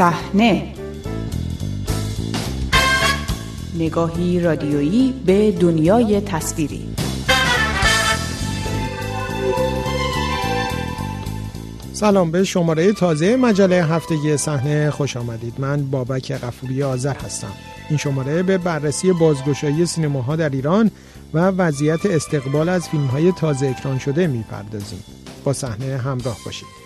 صحنه. نگاهی رادیویی به دنیای تصویری. سلام به شماره تازه مجله هفتگی صحنه. خوش آمدید. من بابک قفوری آذر هستم. این شماره به بررسی بازگشایی سینماها در ایران و وضعیت استقبال از فیلم های تازه اکران شده می‌پردازیم. با صحنه همراه باشید.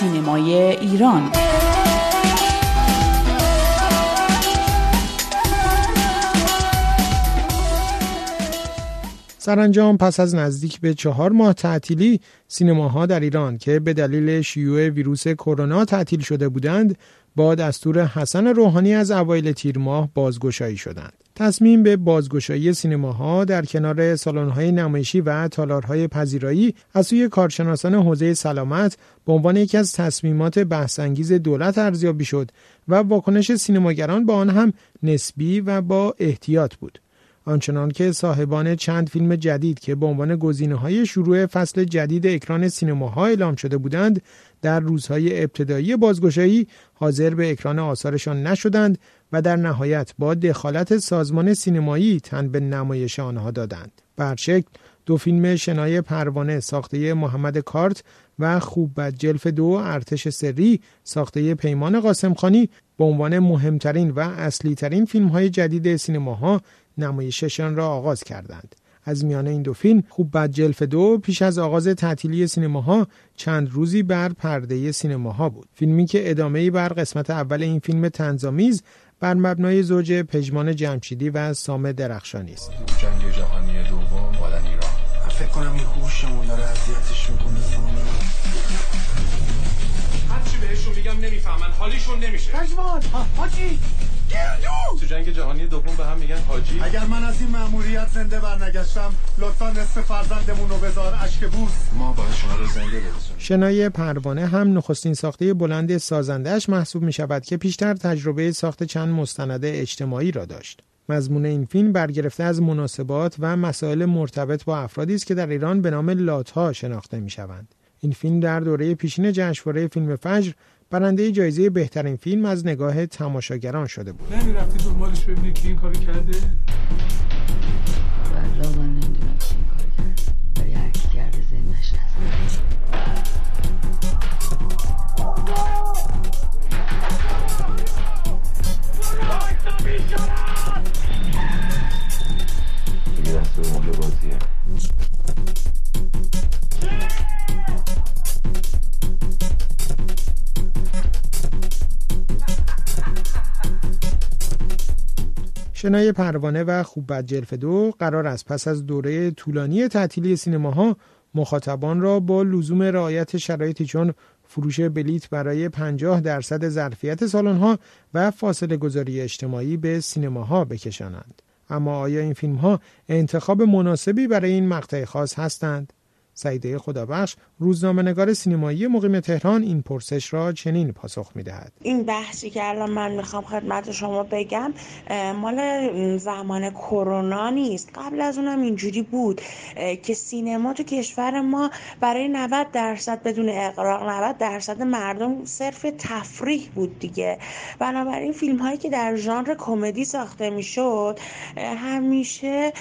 سینمای ایران سرانجام پس از نزدیک به چهار ماه تعطیلی سینماها در ایران که به دلیل شیوع ویروس کرونا تعطیل شده بودند با دستور حسن روحانی از اوایل تیر ماه بازگشایی شدند. تصمیم به بازگشایی سینماها در کنار سالن‌های نمایشی و تالارهای پذیرایی از سوی کارشناسان حوزه سلامت به عنوان یکی از تصمیمات بحثانگیز دولت ارزیابی شد و واکنش سینماگران با آن هم نسبی و با احتیاط بود. آنچنان که صاحبان چند فیلم جدید که به عنوان گزینه های شروع فصل جدید اکران سینماها اعلام شده بودند در روزهای ابتدایی بازگشایی حاضر به اکران آثارشان نشدند و در نهایت با دخالت سازمان سینمایی تن به نمایش آنها دادند. برشکل دو فیلم شنای پروانه ساخته محمد کارت و خوب بد جلف دو ارتش سری ساخته پیمان قاسمخانی به عنوان مهمترین و اصلی ترین فیلم های جدید سینماها نمایششان را آغاز کردند. از میان این دو فیلم خوب بد جلف دو پیش از آغاز تعطیلی سینماها چند روزی بر پرده سینماها بود فیلمی که ادامه بر قسمت اول این فیلم تنظامیز بر مبنای زوج پژمان جمشیدی و سام درخشانی است. جنگ جهانی دوم مال ایران. فکر کنم این هوشمون داره اذیتش می‌کنه. هرچی بهشون میگم نمی‌فهمن. حالیشون نمیشه. پژمان حاجی! تو جنگ جهانی دوم به هم میگن حاجی اگر من از این مأموریت زنده برنگشتم لطفا نصف فرزندمون رو بذار اشک بوس ما باید شما رو زنده برسونیم شنای پروانه هم نخستین ساخته بلند سازندهش محسوب می شود که پیشتر تجربه ساخت چند مستند اجتماعی را داشت. مضمون این فیلم برگرفته از مناسبات و مسائل مرتبط با افرادی است که در ایران به نام لاتها شناخته می شوند. این فیلم در دوره پیشین جشنواره فیلم فجر برنده جایزه بهترین فیلم از نگاه تماشاگران شده بود. نمی‌رفتی دنبالش ببینی که این کارو کرده؟ والا من نمی‌دونم شنای پروانه و خوب بد جلف دو قرار است پس از دوره طولانی تعطیلی سینماها مخاطبان را با لزوم رعایت شرایطی چون فروش بلیت برای 50 درصد ظرفیت سالن‌ها و فاصله گذاری اجتماعی به سینماها بکشانند. اما آیا این فیلم ها انتخاب مناسبی برای این مقطع خاص هستند؟ سعیده خدابخش روزنامه‌نگار سینمایی مقیم تهران این پرسش را چنین پاسخ می‌دهد. این بحثی که الان من می‌خوام خدمت شما بگم مال زمان کرونا نیست قبل از اونم اینجوری بود که سینما تو کشور ما برای 90 درصد بدون اقراق 90 درصد مردم صرف تفریح بود دیگه بنابراین فیلم هایی که در ژانر کمدی ساخته می‌شد همیشه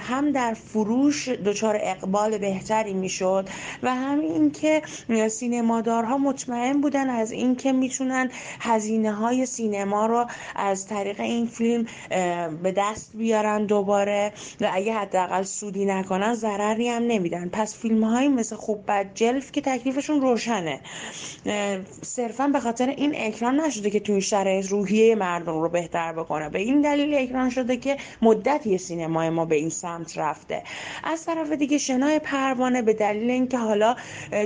هم در فروش دچار اقبال بهتری می‌شد و همین که سینمادارها مطمئن بودن از اینکه می‌تونن هزینه های سینما رو از طریق این فیلم به دست بیارن دوباره و اگه حداقل سودی نکنن ضرری هم نمیدن. پس فیلم های مثل خوب بد جلف که تکلیفشون روشنه. صرفا به خاطر این اکران نشده که تو این شرایط روحیه مردم رو بهتر بکنه. به این دلیل اکران شده که مدتی سینمای ما به این سمت رفته. از طرف دیگه شنای پروانه به دلیل اینکه حالا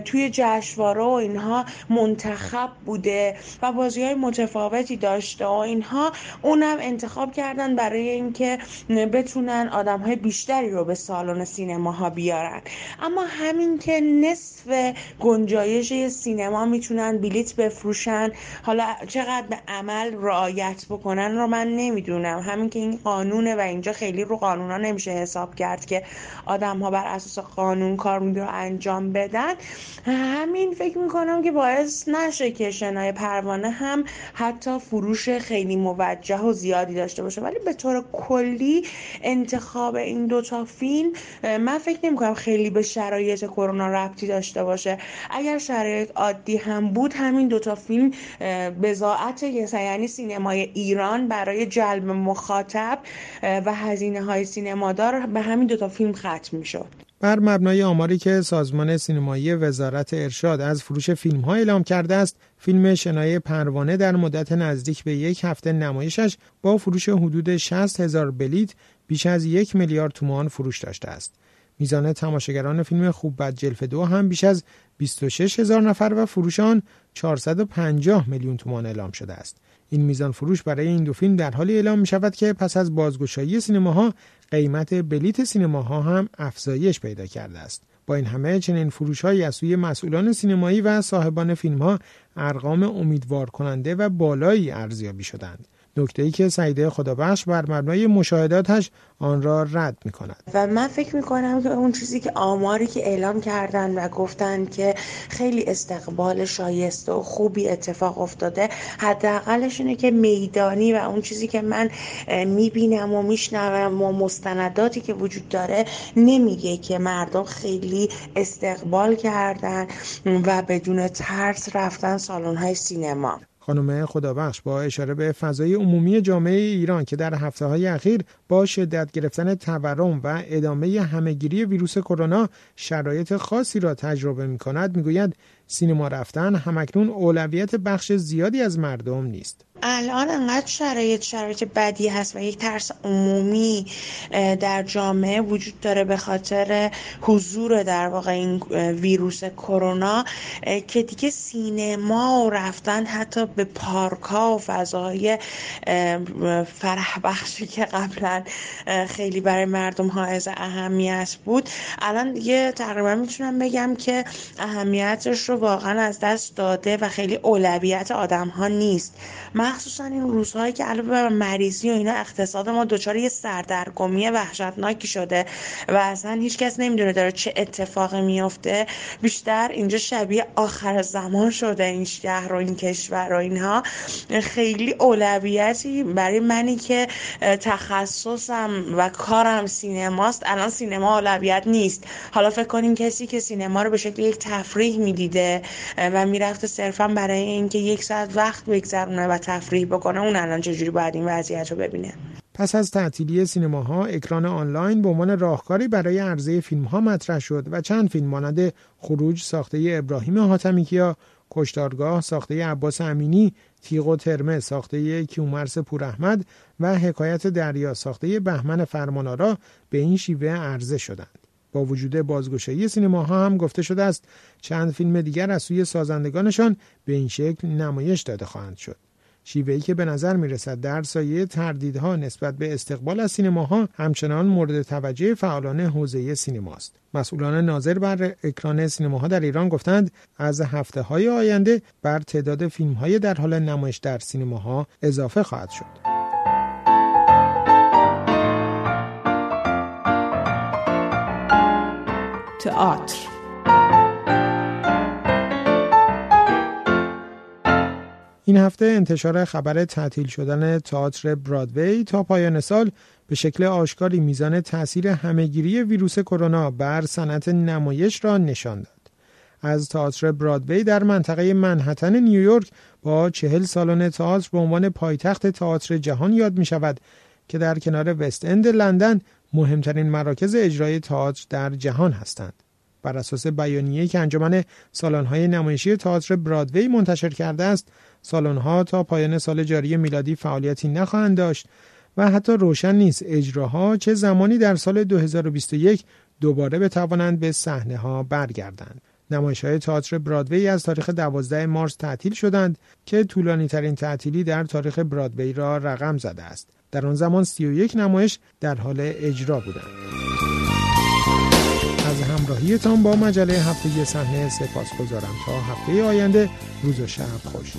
توی جشنواره و اینها منتخب بوده و بازی های متفاوتی داشته و اینها اونم انتخاب کردن برای اینکه بتونن آدم های بیشتری رو به سالن سینماها بیارن. اما همین که نصف گنجایش سینما می‌تونن بلیت بفروشن حالا چقدر به عمل رعایت بکنن رو من نمی‌دونم. همین که این قانونه و اینجا خیلی رو قانونا نمیشه حساب کرد که آدم ها بر اساس قانون کار رو انجام بدن. همین فکر می‌کنم که باعث نشه که شنای پروانه هم حتی فروش خیلی موجه و زیادی داشته باشه. ولی به طور کلی انتخاب این دوتا فیلم من فکر نمی کنم خیلی به شرایط کرونا ربطی داشته باشه. اگر شرایط عادی هم بود همین دوتا فیلم بزاعت یعنی سینمای ایران برای جلب مخاطب و هزینه های سینمادار به همین دوتا فیلم ختم می‌شد. بر مبنای آماری که سازمان سینمایی وزارت ارشاد از فروش فیلم ها اعلام کرده است فیلم شنای پروانه در مدت نزدیک به یک هفته نمایشش با فروش حدود 60 هزار بلیت بیش از یک میلیارد تومان فروش داشته است. میزان تماشاگران فیلم خوب بد جلف دو هم بیش از 26 هزار نفر و فروش آن 450 میلیون تومان اعلام شده است. این میزان فروش برای این دو فیلم در حالی اعلام می شود که پس از بازگشایی سینماها قیمت بلیت سینماها هم افزایش پیدا کرده است. با این همه چنین فروش های از سوی مسئولان سینمایی و صاحبان فیلم ها ارقام امیدوار کننده و بالایی ارزیابی شدند. نکته ای که سعیده خدابخش بر مبنای مشاهداتش آن را رد می کند و من فکر می کنم که اون چیزی که آماری که اعلام کردن و گفتن که خیلی استقبال شایسته و خوبی اتفاق افتاده حداقلش اینه که میدانی و اون چیزی که من می‌بینم و میشنوم و مستنداتی که وجود داره نمیگه که مردم خیلی استقبال کردن و بدون ترس رفتن سالن های سینما. خانم خدابخش با اشاره به فضای عمومی جامعه ایران که در هفته های اخیر با شدت گرفتن تورم و ادامه همهگیری ویروس کرونا شرایط خاصی را تجربه می کند می گوید سینما رفتن همکنون اولویت بخش زیادی از مردم نیست. الان انقدر شرایط شرایط بدی هست و یک ترس عمومی در جامعه وجود داره به خاطر حضور در واقع این ویروس کرونا که دیگه سینما و رفتن حتی به پارک ها و فضاهای فرح بخشی که قبلا خیلی برای مردم از اهمیت بود الان دیگه تقریبا می‌تونم بگم که اهمیتش رو واقعا از دست داده و خیلی اولویت آدم ها نیست. مخصوصا این روزهایی که علاوه بر مریضی و اینا اقتصاد ما دچار یه سردرگمی وحشتناکی شده و اصلا هیچکس نمی‌دونه داره چه اتفاقی میفته بیشتر اینجا شبیه آخر زمان شده این شهر و این کشور و اینها. خیلی اولویتی برای منی که تخصصم و کارم سینماست. الان سینما اولویت نیست. حالا فکر کنیم کسی که سینما رو به شکل یک تفریح می‌دیده و می‌رفته صرفا برای اینکه یک ساعت وقت بگذرونه و تفریح بکنه اون الان چجوری باید این وضعیت رو ببینه؟ پس از تعطیلی سینماها اکران آنلاین به عنوان راهکاری برای عرضه فیلم ها مطرح شد و چند فیلم مانند خروج ساخته ابراهیم حاتمیکیا کشتارگاه ساخته عباس امینی تیغ و ترمه ساخته کیومرس پوراحمد و حکایت دریا ساخته بهمن فرمانارا به این شیوه عرضه شدند. با وجود بازگشایی سینماها هم گفته شده است چند فیلم دیگر از سوی سازندگانشان به این شکل نمایش داده خواهند شد شیوهی که به نظر می رسد در سایه تردیدها نسبت به استقبال از سینماها همچنان مورد توجه فعالان حوزه سینماست. مسئولان ناظر بر اکران سینماها در ایران گفتند از هفته های آینده بر تعداد فیلم های در حال نمایش در سینماها اضافه خواهد شد. تئاتر این هفته انتشار خبر تعطیل شدن تئاتر برادوی تا پایان سال به شکل آشکاری میزان تاثیر همهگیری ویروس کرونا بر صنعت نمایش را نشان داد. از تئاتر برادوی در منطقه منحتن نیویورک با چهل سالن تئاتر به عنوان پایتخت تئاتر جهان یاد می شود که در کنار وست اند لندن مهمترین مراکز اجرای تئاتر در جهان هستند. بر اساس بیانیه‌ای که انجمن سالن‌های نمایشی تئاتر برادوی منتشر کرده است، سالن‌ها تا پایان سال جاری میلادی فعالیتی نخواهند داشت و حتی روشن نیست اجراها چه زمانی در سال 2021 دوباره بتوانند به صحنه ها برگردند. نمایش های تئاتر برادوی از تاریخ 12 مارس تعطیل شدند که طولانی ترین تعطیلی در تاریخ برادوی را رقم زده است. در آن زمان 31 نمایش در حال اجرا بودند. از همراهیتان با مجله هفته صحنه سپاس گذارم تا هفته آینده روز و شب خوش